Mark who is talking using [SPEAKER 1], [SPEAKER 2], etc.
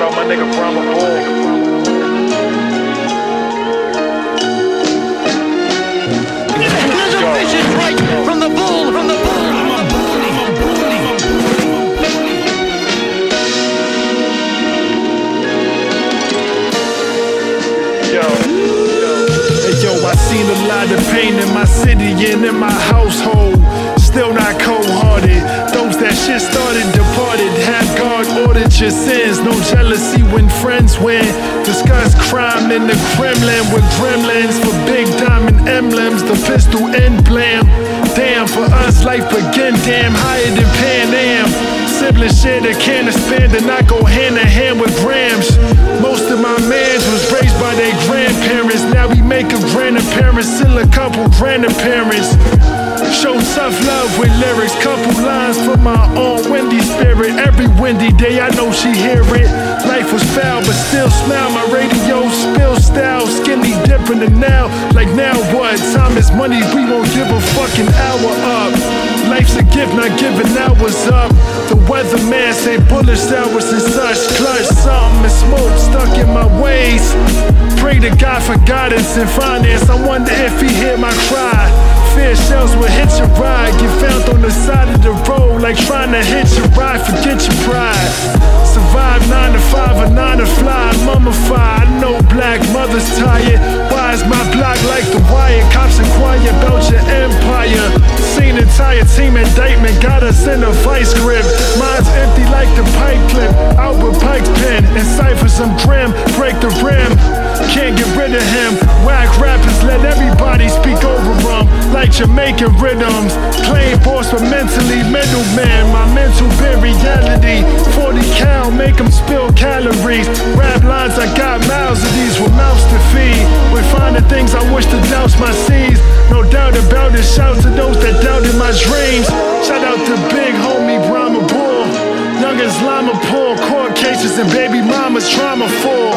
[SPEAKER 1] nigga Bhrama Bull.
[SPEAKER 2] There's a vicious right from the bull, from the bull.
[SPEAKER 1] Yo,
[SPEAKER 3] Hey, yo, I seen a lot of pain in my city and in my household. Your sins. No jealousy when friends win. Discuss crime in the Kremlin with gremlins for big diamond emblems. The pistol emblem. Damn, for us, life again. Damn, higher than Pan Am. Siblings share the can of spend and I go hand in hand with grams. Most of my mans was raised by their grandparents. Now we make a grand appearance, still a couple grandparents. Show tough love with lyrics, couple lines for my own windy day, I know she hear it. Life was foul, but still smile. My radio spill style, skinny different than now. Like now what? Time is money, we won't give a fucking hour up. Life's a gift, not giving hours up. The weatherman say bullish hours and such. Clutch something and smoke stuck in my ways. Pray to God for guidance and finance. I wonder if he hear my cry. Fear shells will hit your ride. Get found on the side of the like trying to hit your ride. Forget your pride. Survive nine to five or nine to fly. Mummified. I know black mothers tired. Why is my block like the wire? Cops inquire about your empire. Seen entire team indictment. Got us in a vice grip. Mine's empty like the pipe clip. Out with Pike's pen. And cipher some grim. Break the rim. Can't get rid of him. Whack rappers, let everybody speak them. Like Jamaican rhythms. Claim force for mentally middleman. My mental been reality. 40 cal, make them spill calories. Rap lines, I got mouths of these with mouths to feed. We find the things I wish to douse my seeds. No doubt about it. Shout to those that doubted my dreams. Shout out to big homie Bhrama Bull. Young Islama Paul, court cases and baby mama's trauma full.